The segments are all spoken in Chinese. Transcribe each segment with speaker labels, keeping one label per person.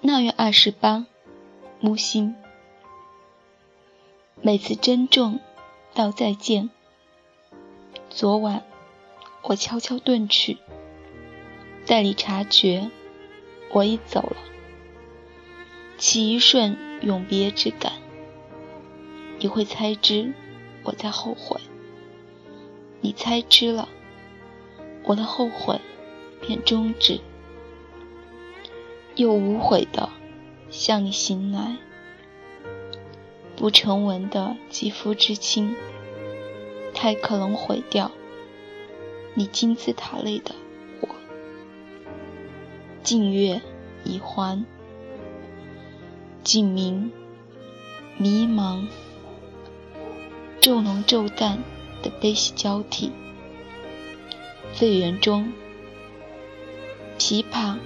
Speaker 1: 腊月二十八，木星。每次珍重道再见。昨晚，我悄悄遁去，待你察觉，我已走了。起一瞬永别之感，你会猜知我在后悔。你猜知了，我的后悔便终止。又无悔的向你行来，不成文的肌肤之亲，太可能毁掉你金字塔内的我。静月已还，静明迷茫，骤浓骤淡的悲喜交替，醉园中，琵琶。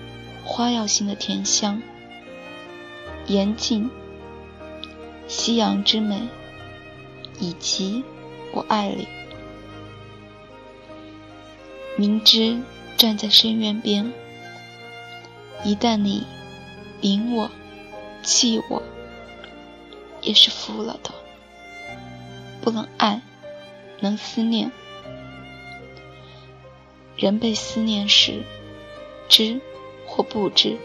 Speaker 1: 花药性的甜香，严静，夕阳之美，以及我爱你。明知站在深渊边，一旦你赢我、弃我，也是负了的。不能爱，能思念。人被思念时，知。或不知，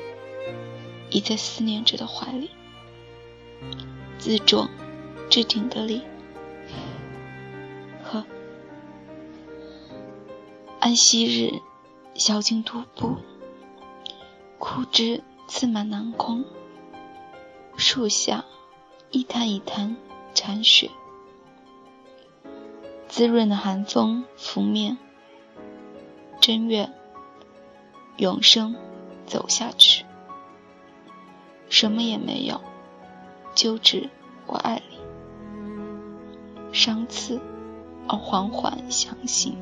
Speaker 1: 已在思念者的怀里，自重至顶的力。呵，安息日，小径徒步，枯枝刺满南空，树下一滩一滩残雪，滋润的寒风拂面，正月，永生。走下去，什么也没有，就只我爱你。伤刺，而缓缓相信。